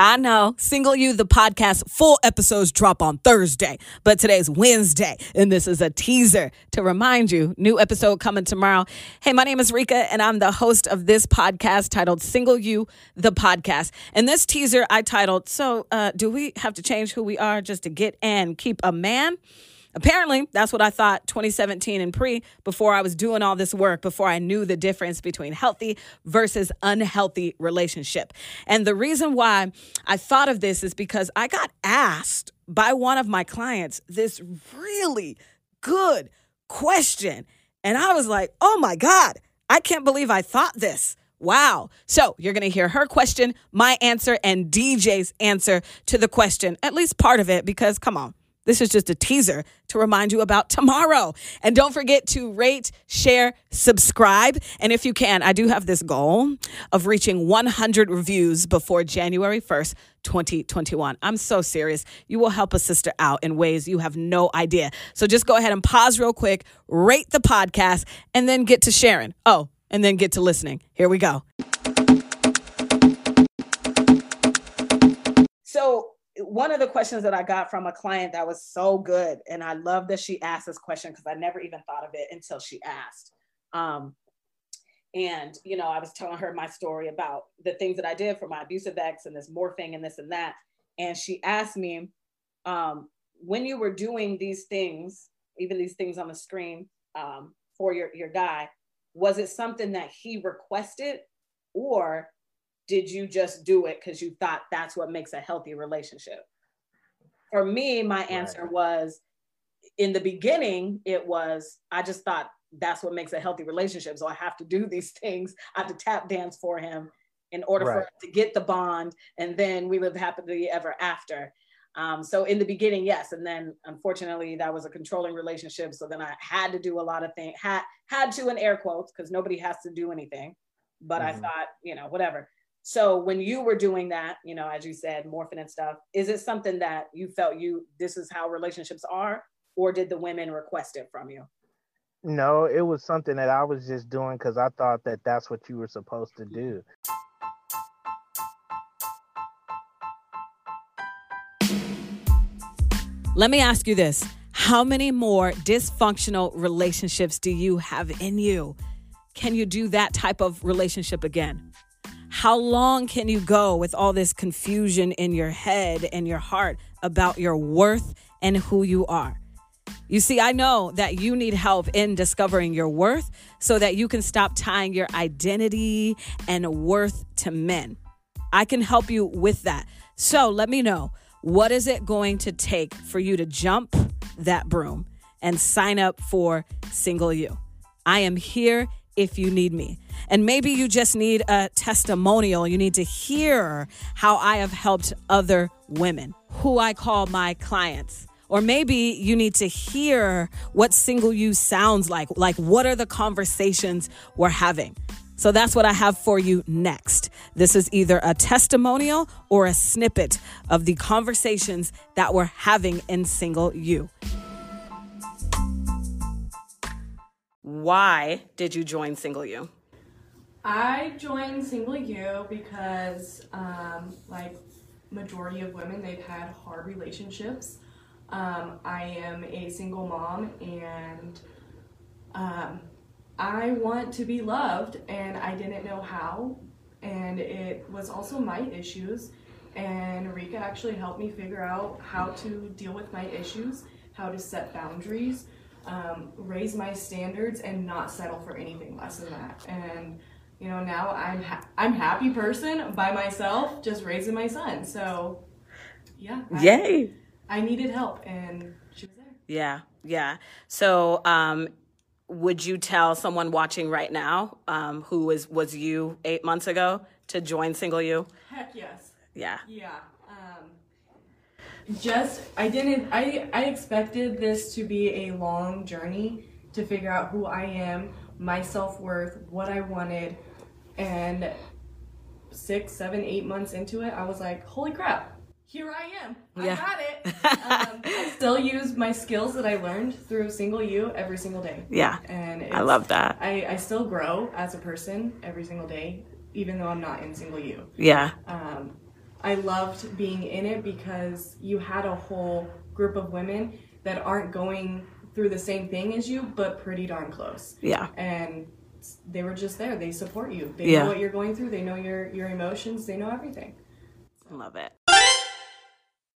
I know. Single You, the podcast, full episodes drop on Thursday, but today's Wednesday, and this is a teaser to remind you new episode coming tomorrow. Hey, my name is Rika, and I'm the host of this podcast titled Single You, the podcast. And this teaser I titled, So, uh, do we have to change who we are just to get and keep a man? Apparently, that's what I thought 2017 and pre before I was doing all this work, before I knew the difference between healthy versus unhealthy relationship. And the reason why I thought of this is because I got asked by one of my clients this really good question. And I was like, oh my God, I can't believe I thought this. Wow. So you're going to hear her question, my answer, and DJ's answer to the question, at least part of it, because come on. This is just a teaser to remind you about tomorrow. And don't forget to rate, share, subscribe. And if you can, I do have this goal of reaching 100 reviews before January 1st, 2021. I'm so serious. You will help a sister out in ways you have no idea. So just go ahead and pause real quick, rate the podcast, and then get to sharing. Oh, and then get to listening. Here we go. So, one of the questions that I got from a client that was so good, and I love that she asked this question because I never even thought of it until she asked. Um, and you know, I was telling her my story about the things that I did for my abusive ex and this morphing and this and that. And she asked me, um, when you were doing these things, even these things on the screen um, for your your guy, was it something that he requested, or did you just do it because you thought that's what makes a healthy relationship? For me, my answer right. was in the beginning, it was, I just thought that's what makes a healthy relationship. So I have to do these things. I have to tap dance for him in order right. for us to get the bond. And then we live happily ever after. Um, so in the beginning, yes. And then unfortunately that was a controlling relationship. So then I had to do a lot of things, had, had to in air quotes, because nobody has to do anything. But mm-hmm. I thought, you know, whatever. So when you were doing that, you know, as you said, morphing and stuff, is it something that you felt you this is how relationships are, or did the women request it from you? No, it was something that I was just doing because I thought that that's what you were supposed to do. Let me ask you this How many more dysfunctional relationships do you have in you? Can you do that type of relationship again? How long can you go with all this confusion in your head and your heart about your worth and who you are? You see, I know that you need help in discovering your worth so that you can stop tying your identity and worth to men. I can help you with that. So let me know what is it going to take for you to jump that broom and sign up for Single You? I am here if you need me. And maybe you just need a testimonial. You need to hear how I have helped other women who I call my clients. Or maybe you need to hear what single you sounds like. Like, what are the conversations we're having? So that's what I have for you next. This is either a testimonial or a snippet of the conversations that we're having in Single You. Why did you join Single You? I joined Single You because, um, like majority of women, they've had hard relationships. Um, I am a single mom and um, I want to be loved, and I didn't know how. And it was also my issues. And Rika actually helped me figure out how to deal with my issues, how to set boundaries, um, raise my standards, and not settle for anything less than that. And you know, now I'm ha- I'm happy person by myself, just raising my son. So, yeah. I, Yay! I needed help, and she was there. Yeah, yeah. So, um, would you tell someone watching right now, um, who was was you eight months ago, to join Single You? Heck yes. Yeah. Yeah. Um, just I didn't I I expected this to be a long journey to figure out who I am, my self worth, what I wanted and six, seven, eight months into it, I was like, holy crap, here I am. I yeah. got it. um, I still use my skills that I learned through Single You every single day. Yeah. And I love that. I, I still grow as a person every single day, even though I'm not in Single You. Yeah. Um, I loved being in it because you had a whole group of women that aren't going through the same thing as you, but pretty darn close. Yeah. And they were just there. They support you. They Yeah. know what you're going through. They know your your emotions. They know everything. Love it.